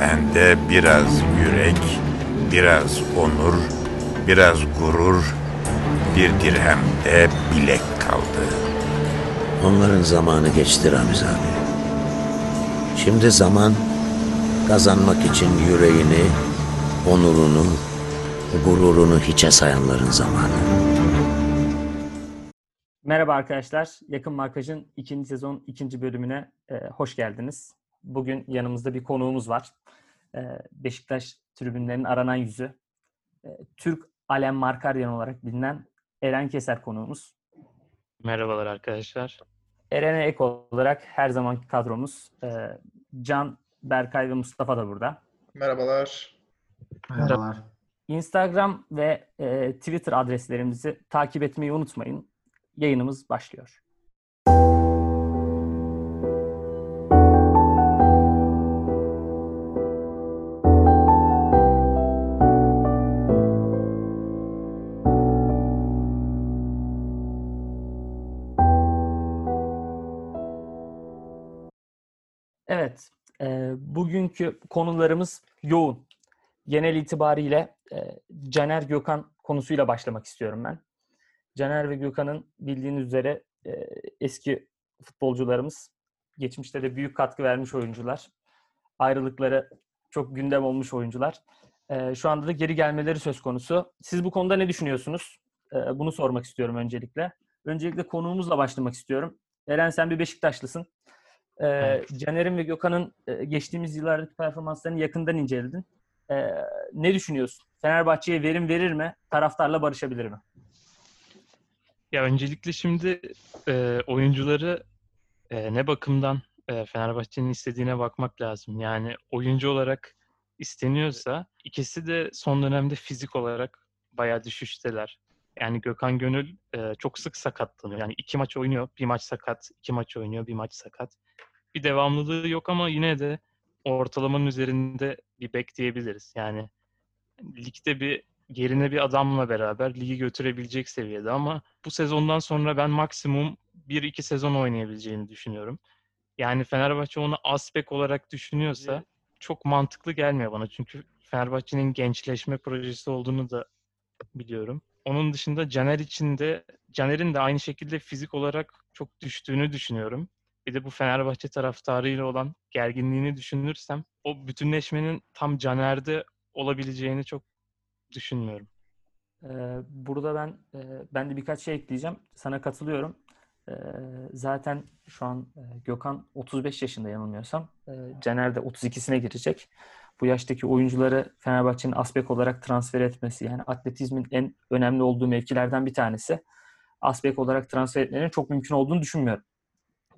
Bende biraz yürek, biraz onur, biraz gurur, bir dirhem de bilek kaldı. Onların zamanı geçti Ramiz abi. Şimdi zaman kazanmak için yüreğini, onurunu, gururunu hiçe sayanların zamanı. Merhaba arkadaşlar. Yakın Markaj'ın ikinci sezon ikinci bölümüne e, hoş geldiniz. Bugün yanımızda bir konuğumuz var. E, Beşiktaş tribünlerinin aranan yüzü. E, Türk Alem Markaryan olarak bilinen Eren Keser konuğumuz. Merhabalar arkadaşlar. Eren'e ek olarak her zamanki kadromuz e, Can, Berkay ve Mustafa da burada. Merhabalar. Merhabalar. Instagram ve e, Twitter adreslerimizi takip etmeyi unutmayın. Yayınımız başlıyor. Bugünkü konularımız yoğun. Genel itibariyle e, Caner Gökhan konusuyla başlamak istiyorum ben. Caner ve Gökhan'ın bildiğiniz üzere e, eski futbolcularımız. Geçmişte de büyük katkı vermiş oyuncular. Ayrılıkları çok gündem olmuş oyuncular. E, şu anda da geri gelmeleri söz konusu. Siz bu konuda ne düşünüyorsunuz? E, bunu sormak istiyorum öncelikle. Öncelikle konuğumuzla başlamak istiyorum. Eren sen bir Beşiktaşlısın. E, Evet. Caner'in ve Gökhan'ın e, geçtiğimiz yıllardaki performanslarını yakından inceledin. E, ne düşünüyorsun? Fenerbahçe'ye verim verir mi? Taraftarla barışabilir mi? Ya öncelikle şimdi e, oyuncuları e, ne bakımdan e, Fenerbahçe'nin istediğine bakmak lazım. Yani oyuncu olarak isteniyorsa ikisi de son dönemde fizik olarak bayağı düşüşteler. Yani Gökhan Gönül e, çok sık sakatlanıyor. Yani iki maç oynuyor, bir maç sakat, iki maç oynuyor, bir maç sakat. Bir devamlılığı yok ama yine de ortalamanın üzerinde bir bek diyebiliriz. Yani ligde bir yerine bir adamla beraber ligi götürebilecek seviyede ama bu sezondan sonra ben maksimum 1-2 sezon oynayabileceğini düşünüyorum. Yani Fenerbahçe onu aspek olarak düşünüyorsa çok mantıklı gelmiyor bana. Çünkü Fenerbahçe'nin gençleşme projesi olduğunu da biliyorum. Onun dışında Caner için de Caner'in de aynı şekilde fizik olarak çok düştüğünü düşünüyorum. Bir de bu Fenerbahçe taraftarıyla olan gerginliğini düşünürsem o bütünleşmenin tam Caner'de olabileceğini çok düşünmüyorum. Burada ben ben de birkaç şey ekleyeceğim. Sana katılıyorum. Zaten şu an Gökhan 35 yaşında yanılmıyorsam. Caner de 32'sine girecek. Bu yaştaki oyuncuları Fenerbahçe'nin aspek olarak transfer etmesi yani atletizmin en önemli olduğu mevkilerden bir tanesi. Aspek olarak transfer etmenin çok mümkün olduğunu düşünmüyorum.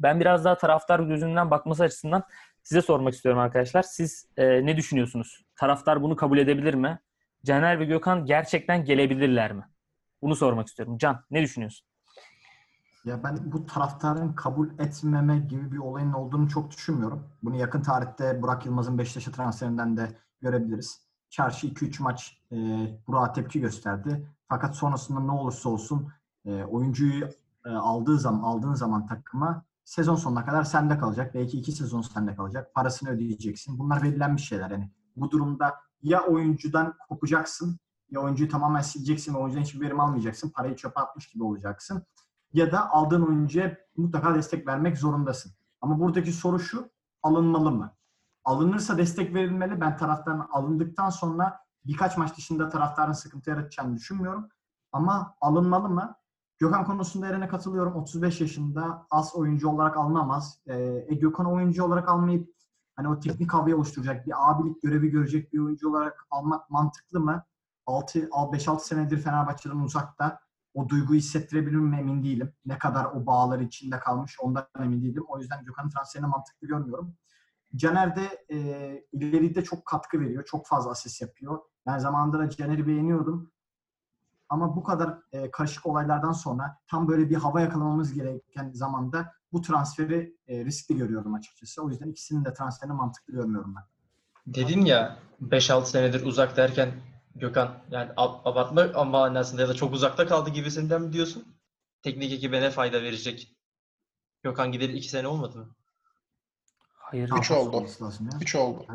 Ben biraz daha taraftar gözünden bakması açısından size sormak istiyorum arkadaşlar. Siz e, ne düşünüyorsunuz? Taraftar bunu kabul edebilir mi? Caner ve Gökhan gerçekten gelebilirler mi? Bunu sormak istiyorum. Can ne düşünüyorsun? Ya ben bu taraftarın kabul etmeme gibi bir olayın olduğunu çok düşünmüyorum. Bunu yakın tarihte Burak Yılmaz'ın Beşiktaş'a transferinden de görebiliriz. Çarşı 2-3 maç e, Burak'a tepki gösterdi. Fakat sonrasında ne olursa olsun e, oyuncuyu e, aldığı zaman aldığın zaman takıma sezon sonuna kadar sende kalacak. Belki iki sezon sende kalacak. Parasını ödeyeceksin. Bunlar verilen bir şeyler. Yani bu durumda ya oyuncudan kopacaksın ya oyuncuyu tamamen sileceksin ve oyuncudan hiçbir verim almayacaksın. Parayı çöpe atmış gibi olacaksın. Ya da aldığın oyuncuya mutlaka destek vermek zorundasın. Ama buradaki soru şu, alınmalı mı? Alınırsa destek verilmeli. Ben taraftarın alındıktan sonra birkaç maç dışında taraftarın sıkıntı yaratacağını düşünmüyorum. Ama alınmalı mı? Gökhan konusunda Eren'e katılıyorum. 35 yaşında az oyuncu olarak alınamaz. Ee, e, Gökhan oyuncu olarak almayıp hani o teknik havayı oluşturacak, bir abilik görevi görecek bir oyuncu olarak almak mantıklı mı? 6 5-6 senedir Fenerbahçe'den uzakta. O duyguyu hissettirebilir mi emin değilim. Ne kadar o bağlar içinde kalmış ondan emin değilim. O yüzden Gökhan'ın transferini mantıklı görmüyorum. Caner de e, ileride çok katkı veriyor. Çok fazla asist yapıyor. Ben zamanında da Caner'i beğeniyordum. Ama bu kadar e, karışık olaylardan sonra tam böyle bir hava yakalamamız gereken zamanda bu transferi e, riskli görüyorum açıkçası. O yüzden ikisinin de transferini mantıklı görmüyorum ben. Dedin ya 5-6 senedir uzak derken Gökhan yani ab- abartma manasında ya da çok uzakta kaldı gibisinden mi diyorsun? Teknik ekibe ne fayda verecek? Gökhan gideri 2 sene olmadı mı? Hayır. Daha Üç fazla oldu. olması lazım ya. 3 oldu.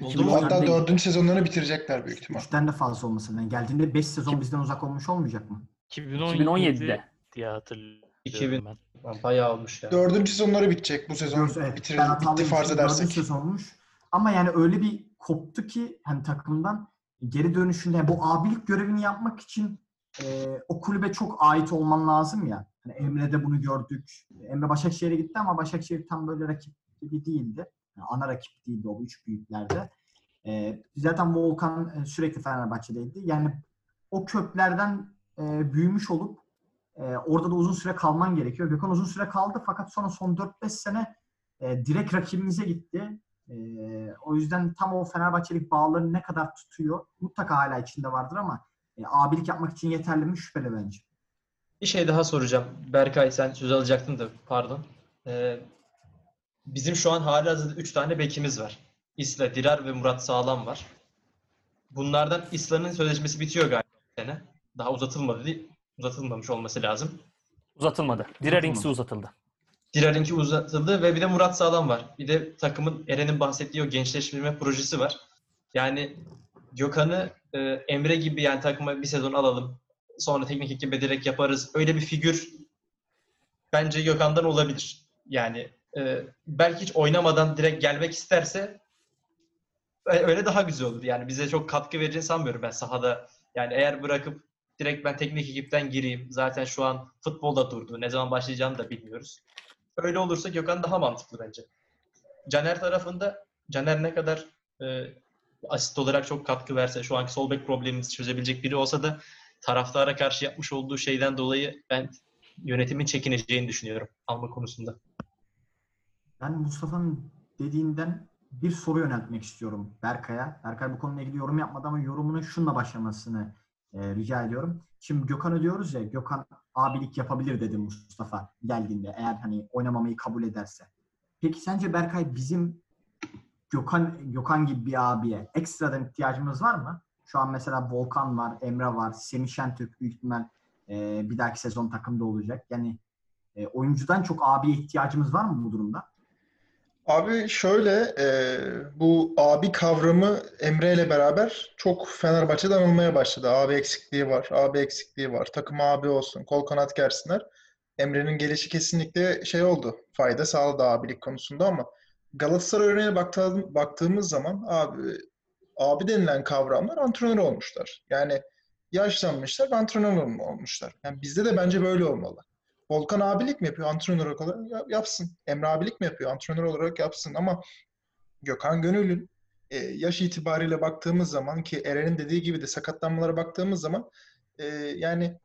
Oldu mu? Hatta dördüncü sezonlarını bitirecekler büyük ihtimal. Üçten de fazla olması. Yani geldiğinde 5 sezon bizden uzak olmuş olmayacak mı? 2017 2017'de. diye hatırlıyorum 2000. ben. Bayağı olmuş ya. Dördüncü sezonları bitecek bu sezon. Evet. Bitirir, Ben bitti hatalıyım. farz Dördüncü edersek. sezon olmuş. Ama yani öyle bir koptu ki hani takımdan geri dönüşünde yani bu abilik görevini yapmak için e, o kulübe çok ait olman lazım ya. Hani Emre'de bunu gördük. Emre Başakşehir'e gitti ama Başakşehir tam böyle rakip gibi değildi. Yani ana rakip değildi o üç büyüklerde. E, zaten Volkan e, sürekli Fenerbahçe'deydi. Yani o köklerden e, büyümüş olup e, orada da uzun süre kalman gerekiyor. Gökhan uzun süre kaldı fakat sonra son 4-5 sene e, direkt rakibimize gitti. E, o yüzden tam o Fenerbahçelik bağları ne kadar tutuyor mutlaka hala içinde vardır ama e, abilik yapmak için yeterli mi şüpheli bence. Bir şey daha soracağım. Berkay sen söz alacaktın da pardon. Ee, bizim şu an halihazırda 3 tane bekimiz var. İsla, Dirar ve Murat Sağlam var. Bunlardan İsla'nın sözleşmesi bitiyor galiba sene. Daha uzatılmadı değil. Uzatılmamış olması lazım. Uzatılmadı. Direrinkisi uzatıldı. Dirar'ınki uzatıldı ve bir de Murat Sağlam var. Bir de takımın Eren'in bahsettiği o gençleştirme projesi var. Yani Gökhan'ı e, Emre gibi yani takıma bir sezon alalım. Sonra teknik ekibe direkt yaparız. Öyle bir figür bence Gökhan'dan olabilir. Yani e, belki hiç oynamadan direkt gelmek isterse e, öyle daha güzel olur. Yani bize çok katkı vereceğini sanmıyorum ben sahada. Yani eğer bırakıp direkt ben teknik ekipten gireyim. Zaten şu an futbolda durdu. Ne zaman başlayacağını da bilmiyoruz. Öyle olursa Gökhan daha mantıklı bence. Caner tarafında Caner ne kadar e, asist olarak çok katkı verse, şu anki sol bek problemimizi çözebilecek biri olsa da taraftara karşı yapmış olduğu şeyden dolayı ben yönetimin çekineceğini düşünüyorum alma konusunda. Ben Mustafa'nın dediğinden bir soru yöneltmek istiyorum Berkay'a. Berkay bu konuyla ilgili yorum yapmadı ama yorumunu şunla başlamasını e, rica ediyorum. Şimdi Gökhan'ı diyoruz ya, Gökhan abilik yapabilir dedi Mustafa geldiğinde eğer hani oynamamayı kabul ederse. Peki sence Berkay bizim Gökhan Gökhan gibi bir abiye ekstradan ihtiyacımız var mı? Şu an mesela Volkan var, Emre var, Semih Şentürk büyük ihtimal e, bir dahaki sezon takımda olacak. Yani e, oyuncudan çok abiye ihtiyacımız var mı bu durumda? Abi şöyle e, bu abi kavramı Emre ile beraber çok Fenerbahçe'de anılmaya başladı. Abi eksikliği var, abi eksikliği var. Takım abi olsun, kol kanat gersinler. Emre'nin gelişi kesinlikle şey oldu. Fayda sağladı abilik konusunda ama Galatasaray örneğine baktığım, baktığımız zaman abi abi denilen kavramlar antrenör olmuşlar. Yani yaşlanmışlar antrenör olmuşlar. Yani bizde de bence böyle olmalı. Volkan abilik mi yapıyor antrenör olarak? Ya- Yapsın. Emre abilik mi yapıyor antrenör olarak? Yapsın. Ama Gökhan Gönül'ün e, yaş itibariyle baktığımız zaman ki Eren'in dediği gibi de sakatlanmalara baktığımız zaman e, yani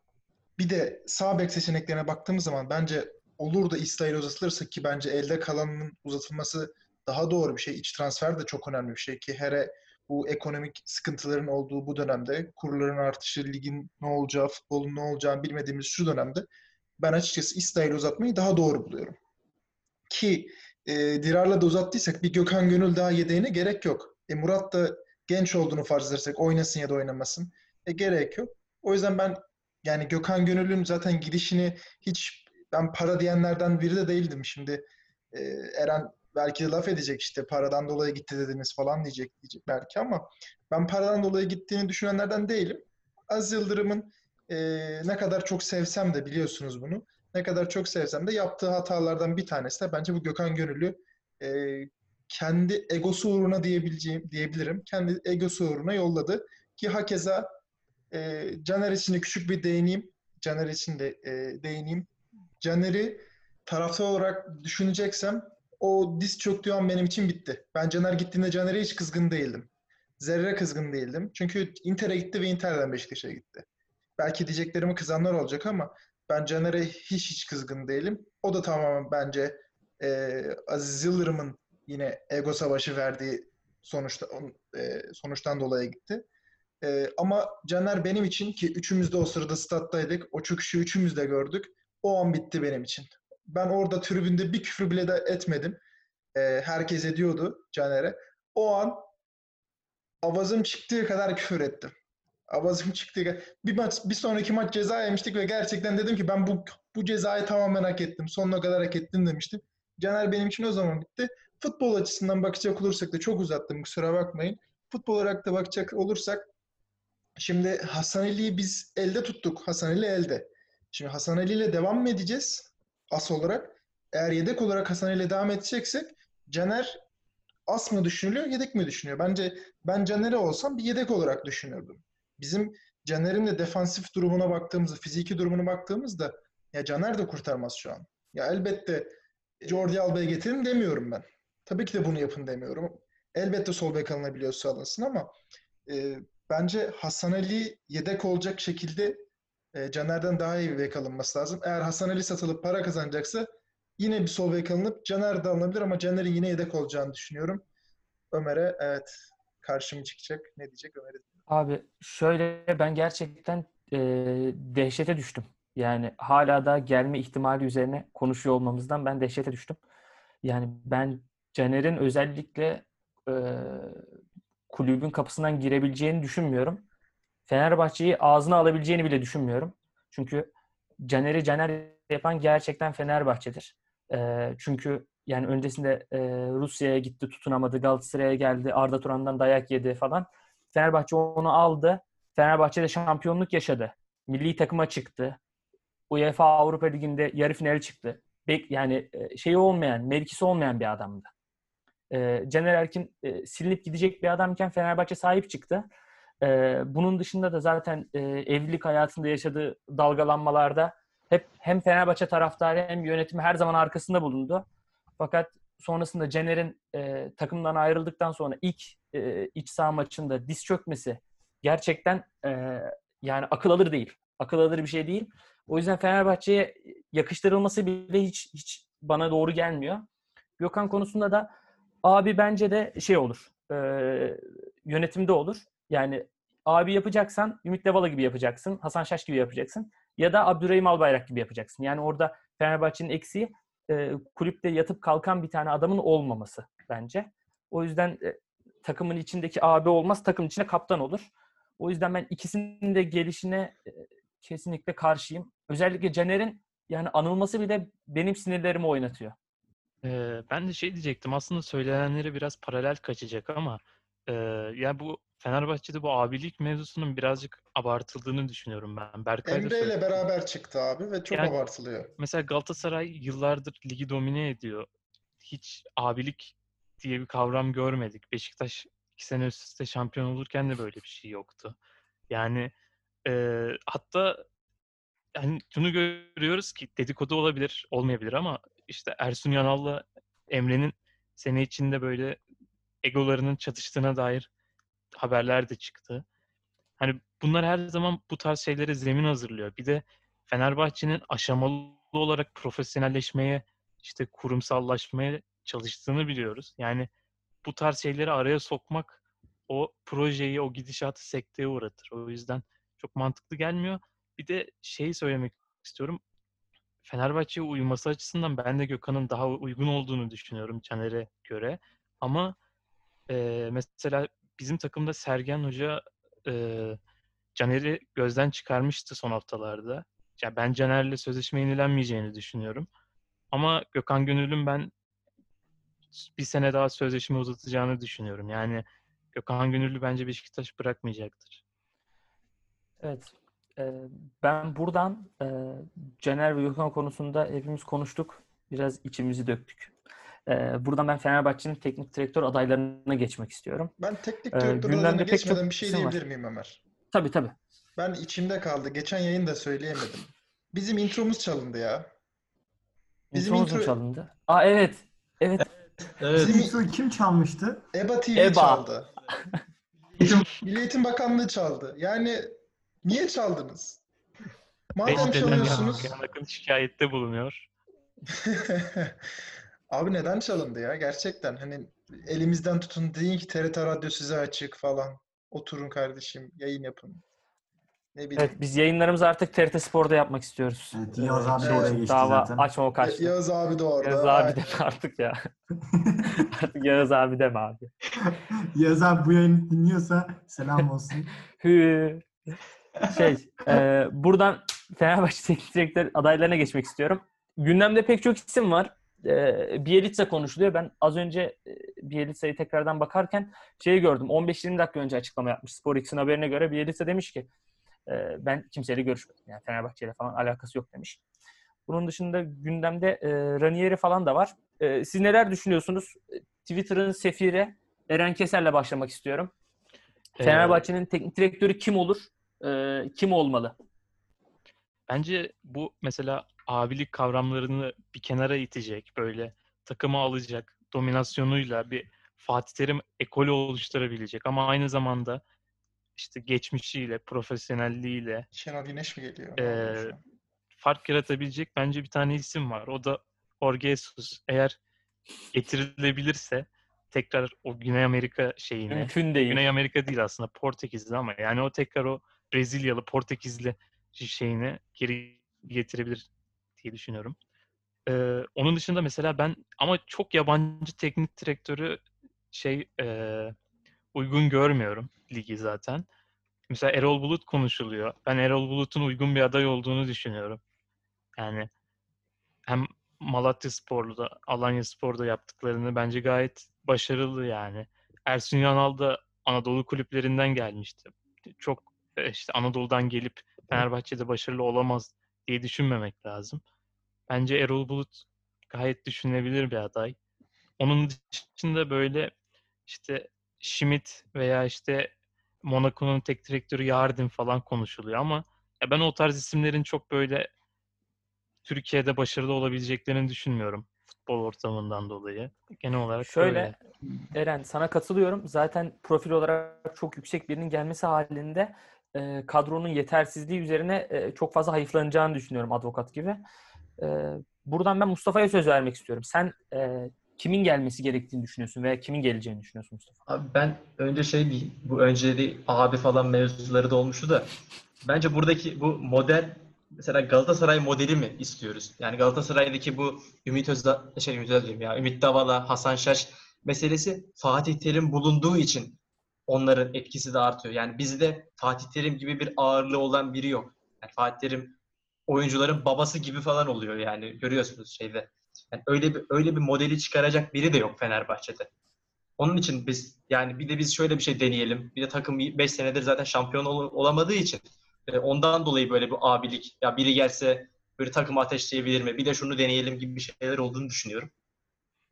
bir de sağ bek seçeneklerine baktığımız zaman bence olur da İsrail uzatılırsa ki bence elde kalanının uzatılması daha doğru bir şey. İç transfer de çok önemli bir şey ki hele bu ekonomik sıkıntıların olduğu bu dönemde kurların artışı, ligin ne olacağı, futbolun ne olacağını bilmediğimiz şu dönemde ben açıkçası İsrail'i uzatmayı daha doğru buluyorum. Ki e, Dirar'la da uzattıysak bir Gökhan Gönül daha yedeğine gerek yok. E, Murat da genç olduğunu farz edersek oynasın ya da oynamasın. E, gerek yok. O yüzden ben yani Gökhan Gönül'ün zaten gidişini hiç ben para diyenlerden biri de değildim. Şimdi e, Eren belki de laf edecek işte paradan dolayı gitti dediniz falan diyecek, diyecek belki ama ben paradan dolayı gittiğini düşünenlerden değilim. Az Yıldırım'ın e, ne kadar çok sevsem de biliyorsunuz bunu. Ne kadar çok sevsem de yaptığı hatalardan bir tanesi de bence bu Gökhan Gönüllü e, kendi egosu uğruna diyebileceğim diyebilirim. Kendi egosu uğruna yolladı ki hakeza e, Caner için de küçük bir değineyim. Caner için de e, değineyim. Caner'i taraftar olarak düşüneceksem o diz çöktüğü an benim için bitti. Ben Caner gittiğinde Caner'e hiç kızgın değildim. Zerre kızgın değildim. Çünkü Inter'e gitti ve Inter'den Beşiktaş'a gitti. Belki diyeceklerimi kızanlar olacak ama ben Caner'e hiç hiç kızgın değilim. O da tamamen bence e, Aziz Yıldırım'ın yine ego savaşı verdiği sonuçta e, sonuçtan dolayı gitti. E, ama Caner benim için ki üçümüz de o sırada stat'taydık. O çöküşü üçümüz de gördük. O an bitti benim için. Ben orada tribünde bir küfür bile de etmedim. E, herkes ediyordu Caner'e. O an avazım çıktığı kadar küfür ettim. Avazım çıktığı kadar. Bir maç, bir sonraki maç ceza yemiştik ve gerçekten dedim ki ben bu bu cezayı tamamen hak ettim. Sonuna kadar hak ettim demiştim. Caner benim için o zaman bitti. futbol açısından bakacak olursak da çok uzattım kusura bakmayın. Futbol olarak da bakacak olursak şimdi Hasan Ali'yi biz elde tuttuk. Hasan Ali elde. Şimdi Hasan Ali ile devam mı edeceğiz as olarak? Eğer yedek olarak Hasan ile devam edeceksek Caner as mı düşünülüyor, yedek mi düşünüyor? Bence ben Caner'e olsam bir yedek olarak düşünürdüm. Bizim Caner'in de defansif durumuna baktığımızda, fiziki durumuna baktığımızda ya Caner de kurtarmaz şu an. Ya elbette Jordi Alba'ya getirin demiyorum ben. Tabii ki de bunu yapın demiyorum. Elbette sol bek alınabiliyorsa alınsın ama e, bence Hasan Ali yedek olacak şekilde e, Caner'den daha iyi bir bek alınması lazım. Eğer Hasan Ali satılıp para kazanacaksa yine bir sol bek alınıp Caner de alınabilir ama Caner'in yine yedek olacağını düşünüyorum. Ömer'e evet karşıma çıkacak. Ne diyecek Ömer'e? Abi şöyle ben gerçekten e, dehşete düştüm. Yani hala da gelme ihtimali üzerine konuşuyor olmamızdan ben dehşete düştüm. Yani ben Caner'in özellikle e, kulübün kapısından girebileceğini düşünmüyorum. Fenerbahçe'yi ağzına alabileceğini bile düşünmüyorum. Çünkü Caner'i Caner yapan gerçekten Fenerbahçe'dir. E, çünkü yani öncesinde e, Rusya'ya gitti tutunamadı, Galatasaray'a geldi, Arda Turan'dan dayak yedi falan. Fenerbahçe onu aldı. Fenerbahçe'de şampiyonluk yaşadı. Milli takıma çıktı. UEFA Avrupa Ligi'nde yarı finale çıktı. Yani e, şeyi olmayan, mevkisi olmayan bir adamdı. E, Caner Erkin e, silinip gidecek bir adamken Fenerbahçe sahip çıktı. Bunun dışında da zaten evlilik hayatında yaşadığı dalgalanmalarda hep hem Fenerbahçe taraftarı hem yönetimi her zaman arkasında bulundu. Fakat sonrasında Caner'in e, takımdan ayrıldıktan sonra ilk e, iç saha maçında diz çökmesi gerçekten e, yani akıl alır değil. Akıl alır bir şey değil. O yüzden Fenerbahçe'ye yakıştırılması bile hiç hiç bana doğru gelmiyor. Gökhan konusunda da abi bence de şey olur. E, yönetimde olur. Yani abi yapacaksan Ümit Devala gibi yapacaksın. Hasan Şaş gibi yapacaksın. Ya da Abdurrahim Albayrak gibi yapacaksın. Yani orada Fenerbahçe'nin eksiği e, kulüpte yatıp kalkan bir tane adamın olmaması bence. O yüzden e, takımın içindeki abi olmaz, takım içinde kaptan olur. O yüzden ben ikisinin de gelişine e, kesinlikle karşıyım. Özellikle Caner'in yani anılması bile benim sinirlerimi oynatıyor. Ee, ben de şey diyecektim aslında söylenenleri biraz paralel kaçacak ama e, ya bu Fenerbahçe'de bu abilik mevzusunun birazcık abartıldığını düşünüyorum ben. Berkay Emre ile beraber çıktı abi ve çok Yani- abartılıyor. Mesela Galatasaray yıllardır ligi domine ediyor. Hiç abilik diye bir kavram görmedik. Beşiktaş iki sene üst üste şampiyon olurken de böyle bir şey yoktu. Yani e, hatta yani şunu görüyoruz ki dedikodu olabilir, olmayabilir ama işte Ersun Yanal'la Emre'nin sene içinde böyle egolarının çatıştığına dair haberler de çıktı. Hani bunlar her zaman bu tarz şeylere zemin hazırlıyor. Bir de Fenerbahçe'nin aşamalı olarak profesyonelleşmeye, işte kurumsallaşmaya çalıştığını biliyoruz. Yani bu tarz şeyleri araya sokmak o projeyi, o gidişatı sekteye uğratır. O yüzden çok mantıklı gelmiyor. Bir de şeyi söylemek istiyorum. Fenerbahçe'ye uyuması açısından ben de Gökhan'ın daha uygun olduğunu düşünüyorum Caner'e göre. Ama e, mesela bizim takımda Sergen Hoca e, Caner'i gözden çıkarmıştı son haftalarda. Ya ben Caner'le sözleşme yenilenmeyeceğini düşünüyorum. Ama Gökhan Gönül'ün ben bir sene daha sözleşme uzatacağını düşünüyorum. Yani Gökhan Gönüllü bence Beşiktaş bırakmayacaktır. Evet. Ee, ben buradan e, Caner ve Gökhan konusunda hepimiz konuştuk. Biraz içimizi döktük. Ee, buradan ben Fenerbahçe'nin teknik direktör adaylarına geçmek istiyorum. Ben teknik Ee, direktör pek çok geçmeden bir şey var. diyebilir miyim Ömer? Tabii tabii. Ben içimde kaldı. Geçen yayında söyleyemedim. Bizim intromuz çalındı ya. Bizim Intromuz mu intro- çalındı? Aa evet. Evet. Evet. Bizim introyu kim çalmıştı? EBA TV EBA. çaldı. Milli Eğitim Bakanlığı çaldı. Yani niye çaldınız? Madem çalıyorsunuz... Akın şikayette bulunuyor. Abi neden çalındı ya? Gerçekten hani elimizden tutun deyin ki TRT Radyo size açık falan. Oturun kardeşim yayın yapın. Ne bileyim. Evet biz yayınlarımızı artık TRT Spor'da yapmak istiyoruz. Evet, Yağız abi de Evet. oraya geçti Dava zaten. açmama kaçtı. Ya- Yağız abi de orada. Yağız abi deme artık ya. artık Yağız abi deme abi. Yağız abi bu yayını dinliyorsa selam olsun. Hü. Şey, e, buradan Fenerbahçe teknik direktör adaylarına geçmek istiyorum. Gündemde pek çok isim var. E, Bielitsa konuşuluyor. Ben az önce e, Bielitsa'yı tekrardan bakarken şeyi gördüm. 15-20 dakika önce açıklama yapmış. Spor X'in haberine göre Bielitsa demiş ki e, ben kimseyle görüşmedim. Yani Fenerbahçe ile falan alakası yok demiş. Bunun dışında gündemde e, Ranieri falan da var. E, siz neler düşünüyorsunuz? E, Twitter'ın sefiri Eren Keser'le başlamak istiyorum. Ee, Fenerbahçe'nin teknik direktörü kim olur? E, kim olmalı? Bence bu mesela abilik kavramlarını bir kenara itecek, böyle takımı alacak, dominasyonuyla bir Fatih Terim ekolü oluşturabilecek ama aynı zamanda işte geçmişiyle, profesyonelliğiyle Şenol Güneş mi geliyor? An. fark yaratabilecek bence bir tane isim var. O da Jorge Jesus. Eğer getirilebilirse tekrar o Güney Amerika şeyine, Mümkün değil. Güney Amerika değil aslında Portekizli ama yani o tekrar o Brezilyalı, Portekizli şeyine geri getirebilir diye düşünüyorum. Ee, onun dışında mesela ben ama çok yabancı teknik direktörü şey e, uygun görmüyorum ligi zaten. Mesela Erol Bulut konuşuluyor. Ben Erol Bulut'un uygun bir aday olduğunu düşünüyorum. Yani hem Malatya Spor'da, Alanya Spor'da yaptıklarını bence gayet başarılı yani. Ersun Yanal da Anadolu kulüplerinden gelmişti. Çok işte Anadolu'dan gelip Fenerbahçe'de başarılı olamaz diye düşünmemek lazım. Bence Erol Bulut gayet düşünülebilir bir aday. Onun dışında böyle işte Schmidt veya işte Monaco'nun tek direktörü Yardim falan konuşuluyor ama ya ben o tarz isimlerin çok böyle Türkiye'de başarılı olabileceklerini düşünmüyorum futbol ortamından dolayı. Genel olarak Şöyle öyle. Eren sana katılıyorum. Zaten profil olarak çok yüksek birinin gelmesi halinde e, kadronun yetersizliği üzerine e, çok fazla hayıflanacağını düşünüyorum avukat gibi. E, buradan ben Mustafa'ya söz vermek istiyorum. Sen e, kimin gelmesi gerektiğini düşünüyorsun veya kimin geleceğini düşünüyorsun Mustafa? Abi ben önce şey diyeyim, bu önceli abi falan mevzuları da olmuştu da bence buradaki bu model mesela Galatasaray modeli mi istiyoruz? Yani Galatasaray'daki bu Ümit Özdağ, şey Ümit diyeyim ya, Ümit Davala, Hasan Şaş meselesi Fatih Terim bulunduğu için onların etkisi de artıyor. Yani bizde Fatih Terim gibi bir ağırlığı olan biri yok. Yani Fatih Terim oyuncuların babası gibi falan oluyor yani görüyorsunuz şeyde. Yani öyle bir öyle bir modeli çıkaracak biri de yok Fenerbahçe'de. Onun için biz yani bir de biz şöyle bir şey deneyelim. Bir de takım 5 senedir zaten şampiyon ol- olamadığı için e, ondan dolayı böyle bu abilik ya biri gelse böyle takımı ateşleyebilir mi? Bir de şunu deneyelim gibi bir şeyler olduğunu düşünüyorum.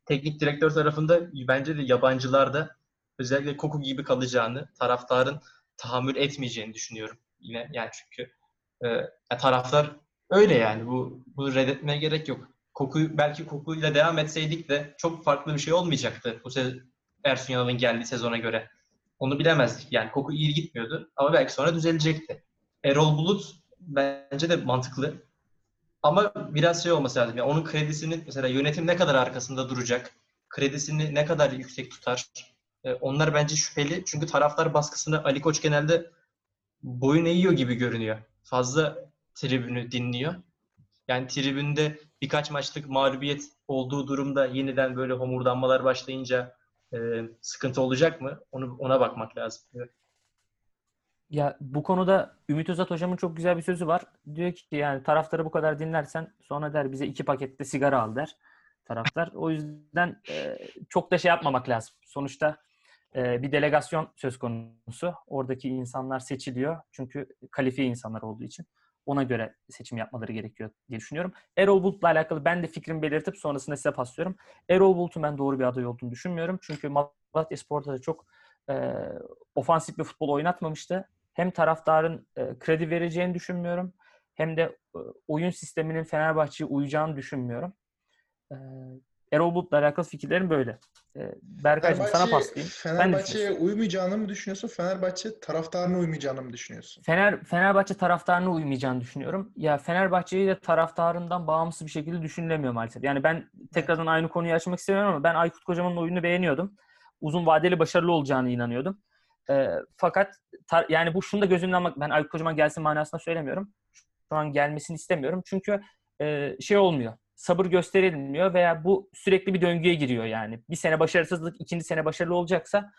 Teknik direktör tarafında bence de yabancılarda özellikle Koku gibi kalacağını, taraftarın tahammül etmeyeceğini düşünüyorum. Yine yani çünkü e, taraftar öyle yani bu bunu reddetmeye gerek yok. Koku belki kokuyla devam etseydik de çok farklı bir şey olmayacaktı bu sezon Ersun Yanal'ın geldiği sezona göre. Onu bilemezdik. Yani koku iyi gitmiyordu ama belki sonra düzelecekti. Erol Bulut bence de mantıklı. Ama biraz şey olması lazım. Yani onun kredisini mesela yönetim ne kadar arkasında duracak? Kredisini ne kadar yüksek tutar? E, onlar bence şüpheli. Çünkü taraftar baskısını Ali Koç genelde boyun eğiyor gibi görünüyor. Fazla tribünü dinliyor. Yani tribünde birkaç maçlık mağlubiyet olduğu durumda yeniden böyle homurdanmalar başlayınca e, sıkıntı olacak mı? Onu ona bakmak lazım. Evet. Ya bu konuda Ümit Özat hocamın çok güzel bir sözü var. Diyor ki yani taraftarı bu kadar dinlersen sonra der bize iki pakette sigara al der taraftar. O yüzden e, çok da şey yapmamak lazım. Sonuçta e, bir delegasyon söz konusu. Oradaki insanlar seçiliyor. Çünkü kalifiye insanlar olduğu için. Ona göre seçim yapmaları gerekiyor diye düşünüyorum. Erol Bulut'la alakalı ben de fikrimi belirtip sonrasında size paslıyorum. Erol Bulut'un ben doğru bir aday olduğunu düşünmüyorum. Çünkü Malatya Spor'da da çok e, ofansif bir futbol oynatmamıştı. Hem taraftarın e, kredi vereceğini düşünmüyorum. Hem de e, oyun sisteminin Fenerbahçe'ye uyacağını düşünmüyorum. E, Erol Bulut'la alakalı fikirlerim böyle. E, Berkay'cığım sana paslayayım. Fenerbahçe'ye uymayacağını mı düşünüyorsun? Fenerbahçe taraftarına uymayacağını mı düşünüyorsun? Fener Fenerbahçe taraftarına uymayacağını düşünüyorum. Ya Fenerbahçe'yi de taraftarından bağımsız bir şekilde düşünülemiyor maalesef. Yani ben tekrardan aynı konuyu açmak istemiyorum ama ben Aykut Kocaman'ın oyununu beğeniyordum. Uzun vadeli başarılı olacağını inanıyordum. Ee, fakat tar- yani bu şunu da göz önüne almak ben Aykut Kocaman gelsin manasında söylemiyorum. Şu an gelmesini istemiyorum. Çünkü e, şey olmuyor. Sabır gösterilmiyor veya bu sürekli bir döngüye giriyor yani. Bir sene başarısızlık, ikinci sene başarılı olacaksa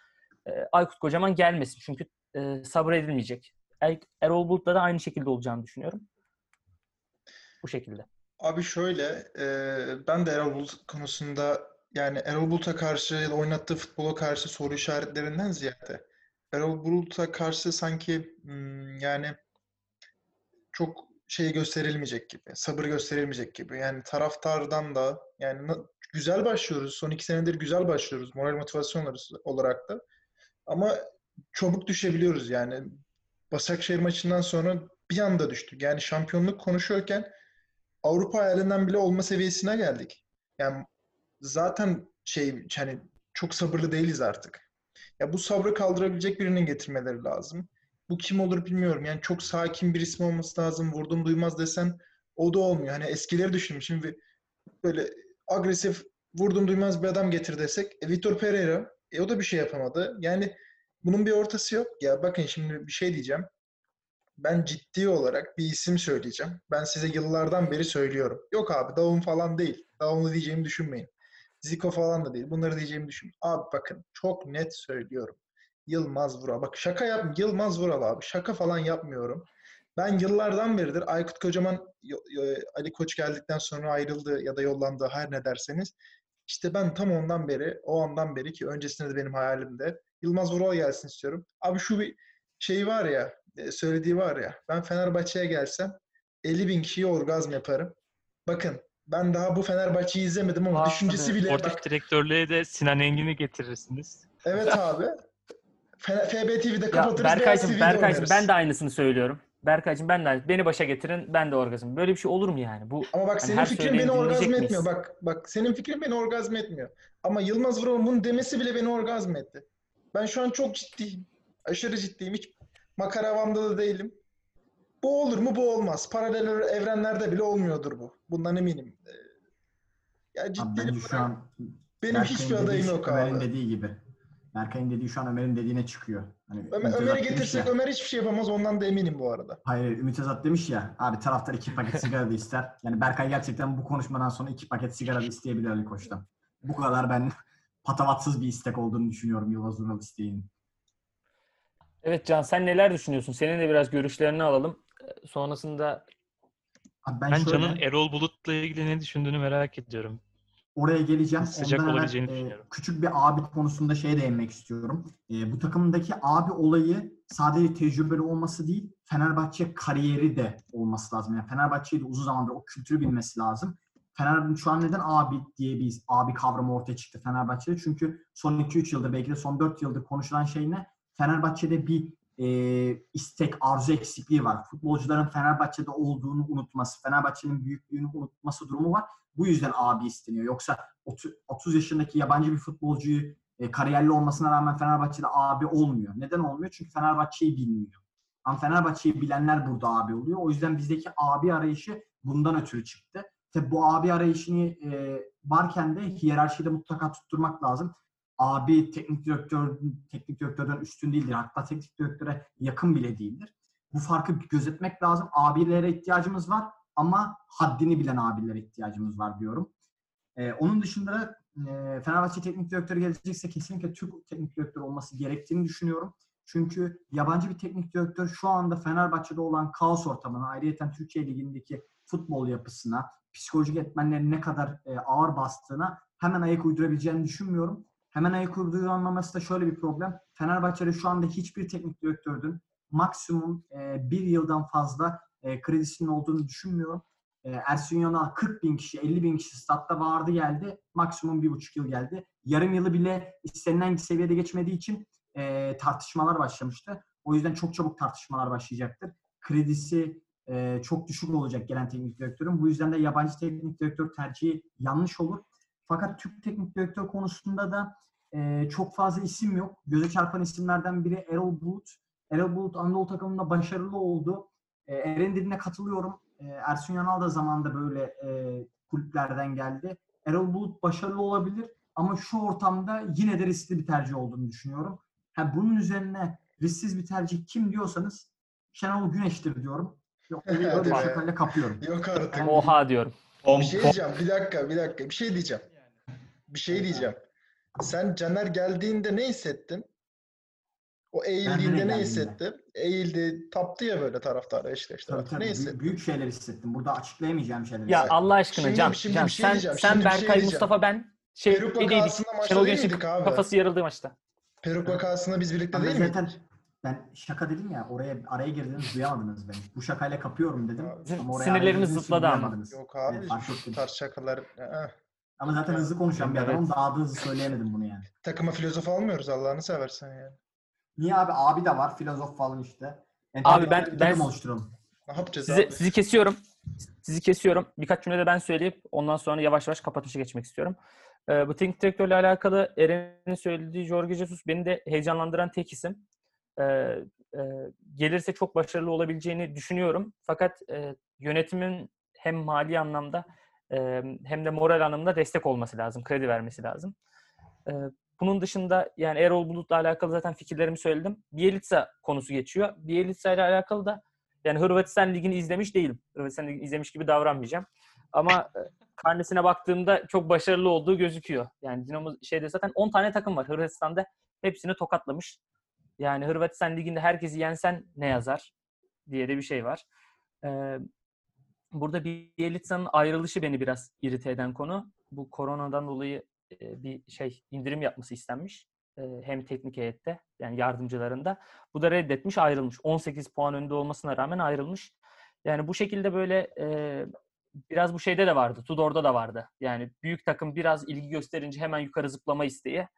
e, Aykut Kocaman gelmesin. Çünkü e, sabır edilmeyecek. Er- Erol Bulut'la da aynı şekilde olacağını düşünüyorum. Bu şekilde. Abi şöyle, e, ben de Erol Bulut konusunda yani Erol Bulut'a karşı ya da oynattığı futbola karşı soru işaretlerinden ziyade Erol Bulut'a karşı sanki hmm, yani çok şey gösterilmeyecek gibi, sabır gösterilmeyecek gibi. Yani taraftardan da yani güzel başlıyoruz. Son iki senedir güzel başlıyoruz. Moral motivasyon olarak da. Ama çabuk düşebiliyoruz yani. Başakşehir maçından sonra bir anda düştük. Yani şampiyonluk konuşuyorken Avrupa hayalinden bile olma seviyesine geldik. Yani zaten şey hani çok sabırlı değiliz artık. Ya bu sabrı kaldırabilecek birinin getirmeleri lazım. Bu kim olur bilmiyorum. Yani çok sakin bir isim olması lazım. Vurdum duymaz desen o da olmuyor. Hani eskileri düşünün. Şimdi böyle agresif vurdum duymaz bir adam getir desek. E, Vitor Pereira e, o da bir şey yapamadı. Yani bunun bir ortası yok. Ya bakın şimdi bir şey diyeceğim. Ben ciddi olarak bir isim söyleyeceğim. Ben size yıllardan beri söylüyorum. Yok abi Davum falan değil. Davum'u diyeceğimi düşünmeyin. Zico falan da değil. Bunları diyeceğimi düşün. Abi bakın çok net söylüyorum. Yılmaz Vural. Bak şaka yap Yılmaz Vural abi. Şaka falan yapmıyorum. Ben yıllardan beridir Aykut Kocaman Ali Koç geldikten sonra ayrıldı ya da yollandı her ne derseniz. İşte ben tam ondan beri, o andan beri ki öncesinde de benim hayalimde Yılmaz Vural gelsin istiyorum. Abi şu bir şey var ya, e, söylediği var ya. Ben Fenerbahçe'ye gelsem 50 bin kişiye orgazm yaparım. Bakın ben daha bu Fenerbahçe'yi izlemedim ama Abi, düşüncesi bile Sportif bak, direktörlüğe de Sinan Engin'i getirirsiniz. evet abi. FB TV'de kapatırız Berkaycığım oynarız. ben de aynısını söylüyorum. Berkaycığım ben de aynı- beni başa getirin ben de orgazm. Böyle bir şey olur mu yani? Bu Ama bak Hani senin fikrin beni orgazm etmiyor. miyiz? Bak bak senin fikrin beni orgazm etmiyor. Ama Yılmaz Vural'ın bunu demesi bile beni orgazm etti. Ben şu an çok ciddiyim. Aşırı ciddiyim. Hiç makara havamda da değilim. Bu olur mu? Bu olmaz. Paralel evrenlerde bile olmuyordur bu. Bundan eminim. Ee, Ya Abi ciddi bence şu an benim hiçbir adayım şu- yok abi. dediği gibi. Berkay'ın dediği şu an Ömer'in dediğine çıkıyor. Hani Ömer, Ömer'i getirsek ya- Ömer hiçbir şey yapamaz. Ondan da eminim bu arada. Hayır Ümit Özat demiş ya abi taraftar iki paket sigara da ister. Yani Berkay gerçekten bu konuşmadan sonra iki paket sigara da isteyebilir Ali Koç'tan. Bu kadar ben patavatsız bir istek olduğunu düşünüyorum Yılmaz Vural isteğinin. Evet Can sen neler düşünüyorsun? Senin de biraz görüşlerini alalım. Sonrasında Abi ben, Ben şöyle, Can'ın Erol Bulut'la ilgili ne düşündüğünü merak ediyorum. Oraya geleceğim. Sıcak Ondan olabileceğini e, düşünüyorum. küçük bir abi konusunda şey değinmek istiyorum. E, bu takımdaki abi olayı sadece tecrübeli olması değil, Fenerbahçe kariyeri de olması lazım. Yani Fenerbahçe'yi de uzun zamandır o kültürü bilmesi lazım. Fener şu an neden abi diye bir abi kavramı ortaya çıktı Fenerbahçe'de? Çünkü son 2-3 yıldır belki de son 4 yıldır konuşulan şey ne? Fenerbahçe'de bir e, istek, arzu eksikliği var. Futbolcuların Fenerbahçe'de olduğunu unutması, Fenerbahçe'nin büyüklüğünü unutması durumu var. Bu yüzden abi isteniyor. Yoksa 30 30 yaşındaki yabancı bir futbolcuyu e, kariyerli olmasına rağmen Fenerbahçe'de abi olmuyor. Neden olmuyor? Çünkü Fenerbahçe'yi bilmiyor. Ama Fenerbahçe'yi bilenler burada abi oluyor. O yüzden bizdeki abi arayışı bundan ötürü çıktı. Tabi bu abi arayışını e, varken de hiyerarşide mutlaka tutturmak lazım. Abi teknik direktör teknik direktörden üstün değildir. Hatta teknik direktöre yakın bile değildir. Bu farkı gözetmek lazım. Abilere ihtiyacımız var ama haddini bilen abilere ihtiyacımız var diyorum. Ee, onun dışında da e, Fenerbahçe teknik direktörü gelecekse kesinlikle Türk teknik direktör olması gerektiğini düşünüyorum. Çünkü yabancı bir teknik direktör şu anda Fenerbahçe'de olan kaos ortamına, ayrıca Türkiye Ligi'ndeki futbol yapısına, psikolojik etmenlerin ne kadar e, ağır bastığına hemen ayak uydurabileceğini düşünmüyorum. Hemen ayak uyduramaması da şöyle bir problem. Fenerbahçe'de şu anda hiçbir teknik direktörün maksimum e, bir yıldan fazla e, kredisinin olduğunu düşünmüyorum. E, Ersun Yanal 40 bin kişi, 50 bin kişi statta vardı geldi. Maksimum bir buçuk yıl geldi. Yarım yılı bile istenilen seviyede geçmediği için e, tartışmalar başlamıştı. O yüzden çok çabuk tartışmalar başlayacaktır. Kredisi e, çok düşük olacak gelen teknik direktörün. Bu yüzden de yabancı teknik direktör tercihi yanlış olur. Fakat Türk teknik direktör konusunda da e, çok fazla isim yok. Göze çarpan isimlerden biri Erol Bulut. Erol Bulut Anadolu takımında başarılı oldu. E, Eren dediğine katılıyorum. E, Ersun Yanal da zamanında böyle e, kulüplerden geldi. Erol Bulut başarılı olabilir ama şu ortamda yine de riskli bir tercih olduğunu düşünüyorum. Ha, bunun üzerine risksiz bir tercih kim diyorsanız Şenol Güneş'tir diyorum. Yok, öyle kapıyorum. Yok artık. oha diyorum. Bir şey diyeceğim. Bir dakika, bir dakika. Bir şey diyeceğim. Bir şey diyeceğim. Sen Caner geldiğinde ne hissettin? O eğildiğinde ne geldiğinde. hissetti? Eğildi, taptı ya böyle taraftarı eşleşti. Tabii tabii. Ne büyük, hissetti? büyük şeyler hissettim. Burada açıklayamayacağım şeyler Ya hissettim. Allah aşkına Şimdi- Can, şimdi Can şey sen sen şimdi şey Berkay, diyeceğim. Mustafa ben şey Peruk neydik? vakasında maçta Şenol Güneş'in abi? kafası yarıldı maçta. Peruk vakasında biz birlikte değil miydik? zaten ben şaka dedim ya oraya araya girdiniz duyamadınız beni. Bu şakayla kapıyorum dedim. Bizim Ama oraya sinirlerimiz zıpladı ama. Yok abi Evet, ettim. tarz şakalar. Ama zaten hızlı konuşan bir adamım. Daha da hızlı söyleyemedim bunu yani. takıma filozof almıyoruz Allah'ını seversen yani. Niye abi? Abi de var. Filozof falan işte. Abi Entelektüel ben- ben- oluşturalım. Ne yapacağız Sizi, abi? sizi kesiyorum. Sizi kesiyorum. Birkaç cümle de ben söyleyip ondan sonra yavaş yavaş kapatışa geçmek istiyorum. Ee, bu teknik direktörle alakalı Eren'in söylediği Jorge Jesus beni de heyecanlandıran tek isim. Ee, e, gelirse çok başarılı olabileceğini düşünüyorum. Fakat e, yönetimin hem mali anlamda e, hem de moral anlamda destek olması lazım, kredi vermesi lazım. E, bunun dışında yani Erol Bulut'la alakalı zaten fikirlerimi söyledim. Bielitsa konusu geçiyor. Bielitsa ile alakalı da yani Hırvatistan Ligi'ni izlemiş değilim. Hırvatistan Ligi'ni izlemiş gibi davranmayacağım. Ama e, karnesine baktığımda çok başarılı olduğu gözüküyor. Yani Dinamo şeyde zaten 10 tane takım var Hırvatistan'da. Hepsini tokatlamış. Yani Hırvatistan Ligi'nde herkesi yensen ne yazar diye de bir şey var. Ee, burada Bielitsa'nın ayrılışı beni biraz irite eden konu. Bu koronadan dolayı bir şey indirim yapması istenmiş. Hem teknik heyette yani yardımcılarında. Bu da reddetmiş ayrılmış. 18 puan önde olmasına rağmen ayrılmış. Yani bu şekilde böyle biraz bu şeyde de vardı. Tudor'da da vardı. Yani büyük takım biraz ilgi gösterince hemen yukarı zıplama isteği.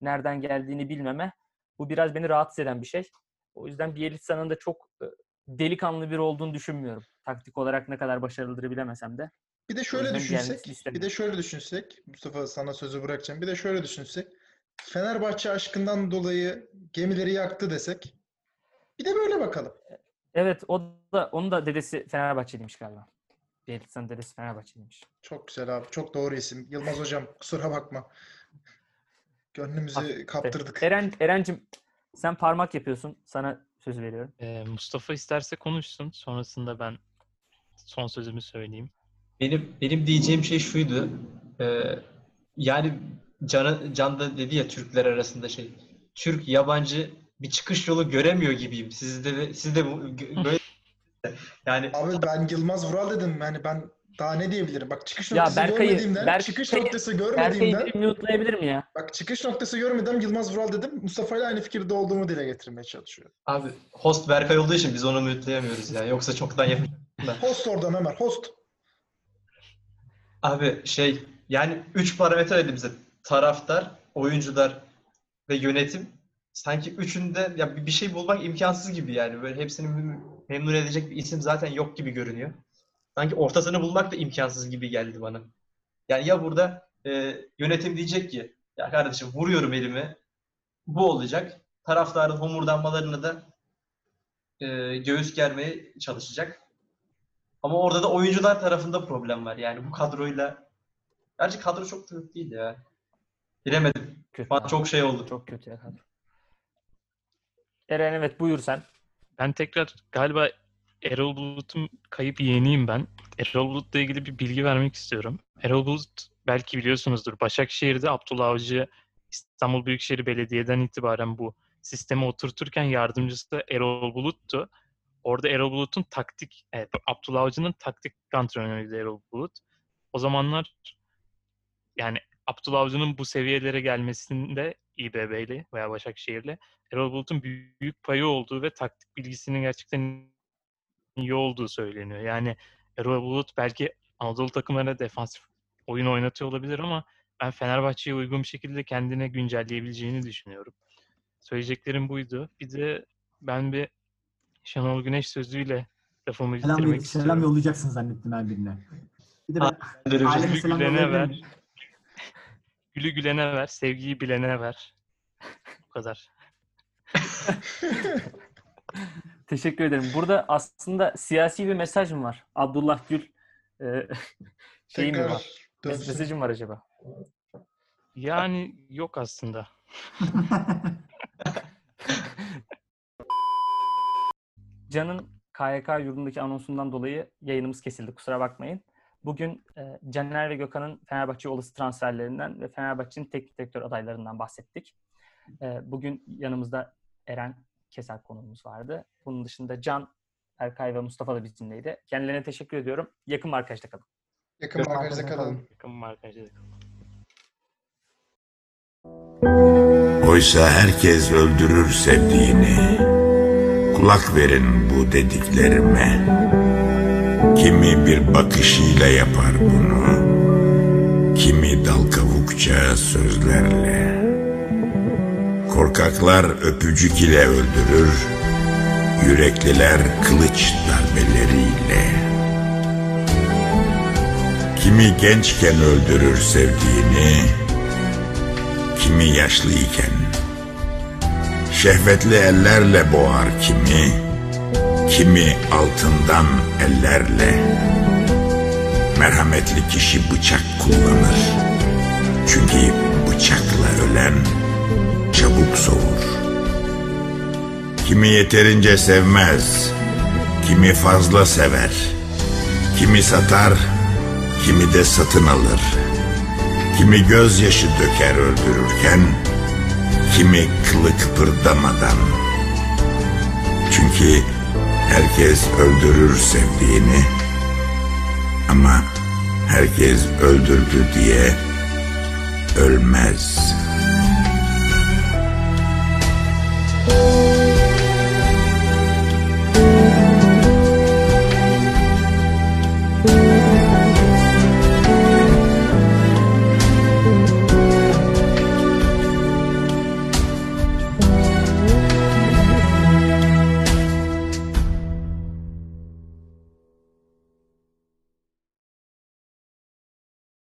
Nereden geldiğini bilmeme. Bu biraz beni rahatsız eden bir şey. O yüzden Bielitsa'nın da çok delikanlı biri olduğunu düşünmüyorum. Taktik olarak ne kadar başarılıdır bilemesem de. Bir de şöyle gelmesini düşünsek, bir de şöyle düşünsek, Mustafa sana sözü bırakacağım. Bir de şöyle düşünsek, Fenerbahçe aşkından dolayı gemileri yaktı desek. Bir de böyle bakalım. Evet o da onun da dedesi Fenerbahçeliymiş galiba. Bielitsa'nın dedesi Fenerbahçeliymiş. Çok güzel abi, çok doğru isim. Yılmaz hocam, kusura bakma. Gönlümüzü kaptırdık. Eren Erencim sen parmak yapıyorsun. Sana sözü veriyorum. Ee, Mustafa isterse konuşsun. Sonrasında ben son sözümü söyleyeyim. Benim benim diyeceğim şey şuydu. Ee, yani Can, Can da dedi ya Türkler arasında şey. Türk yabancı bir çıkış yolu göremiyor gibiyim. Sizde de siz de böyle yani Abi ben Yılmaz Vural dedim. Yani ben daha ne diyebilirim? Bak çıkış Ya noktası Berkay'ı- görmediğimden, Berkay'ı- çıkış noktası Berkay'ı görmediğimden, bir mute'layabilir mi ya? bak çıkış noktası görmeden Yılmaz Vural dedim. Mustafa ile aynı fikirde olduğumu dile getirmeye çalışıyor. abi host Berkay olduğu için biz onu mütleyemiyoruz ya. Yoksa çoktan yapacak. Host oradan Ömer, host. Abi şey yani 3 parametre dedi bize. Taraftar, oyuncular ve yönetim. Sanki üçünde ya bir şey bulmak imkansız gibi yani. Böyle hepsini mem- memnun edecek bir isim zaten yok gibi görünüyor. Sanki ortasını bulmak da imkansız gibi geldi bana. Yani ya burada e, yönetim diyecek ki ya kardeşim vuruyorum elimi. Bu olacak. Taraftarın homurdanmalarını da e, göğüs germeye çalışacak. Ama orada da oyuncular tarafında problem var. Yani bu kadroyla Gerçi kadro çok kötü değil ya. Bilemedim. Kötü. Bana çok şey oldu. Çok kötü ya kadro. Eren evet buyur sen. Ben tekrar galiba Erol Bulut'un kayıp yeğeniyim ben. Erol Bulut'la ilgili bir bilgi vermek istiyorum. Erol Bulut belki biliyorsunuzdur. Başakşehir'de Abdullah Avcı İstanbul Büyükşehir Belediye'den itibaren bu sistemi oturturken yardımcısı da Erol Bulut'tu. Orada Erol Bulut'un taktik, evet, Abdullah Avcı'nın taktik antrenörüydü Erol Bulut. O zamanlar yani Abdullah Avcı'nın bu seviyelere gelmesinde İBB'li veya Başakşehir'le Erol Bulut'un büyük payı olduğu ve taktik bilgisinin gerçekten iyi olduğu söyleniyor. Yani Erol Bulut belki Anadolu takımlarına defansif oyun oynatıyor olabilir ama ben Fenerbahçe'ye uygun bir şekilde kendine güncelleyebileceğini düşünüyorum. Söyleyeceklerim buydu. Bir de ben bir Şenol Güneş sözüyle lafımı Selam, bitirmek selam istiyorum. yollayacaksın zannettim her birine. Bir de ben aileme Gülü selam gülene ver. Gülü gülene ver, sevgiyi bilene ver. Bu kadar. Teşekkür ederim. Burada aslında siyasi bir mesaj mı var? Abdullah Gül e, şeyi mi var? Mes-. Mesajı mı var acaba? Yani yok aslında. Can'ın KYK yurdundaki anonsundan dolayı yayınımız kesildi. Kusura bakmayın. Bugün e, Caner ve Gökhan'ın Fenerbahçe olası transferlerinden ve Fenerbahçe'nin teknik direktör adaylarından bahsettik. E, bugün yanımızda Eren Keser konuğumuz vardı. Bunun dışında Can, Erkay ve Mustafa da bizimleydi. Kendilerine teşekkür ediyorum. Yakın markajda kalın. Yakın markajda kalın. kalın. Yakın markajda Oysa herkes öldürür sevdiğini. Kulak verin bu dediklerime. Kimi bir bakışıyla yapar bunu. Kimi dal kavukça sözlerle. Korkaklar öpücük ile öldürür. Yürekliler kılıç darbeleriyle. Kimi gençken öldürür sevdiğini, kimi yaşlıyken. Şehvetli ellerle boğar kimi, kimi altından ellerle. Merhametli kişi bıçak kullanır. Çünkü bıçakla ölen çabuk soğur. Kimi yeterince sevmez, kimi fazla sever. Kimi satar, kimi de satın alır. Kimi gözyaşı döker öldürürken, kimi kılı kıpırdamadan. Çünkü herkes öldürür sevdiğini ama herkes öldürdü diye ölmez.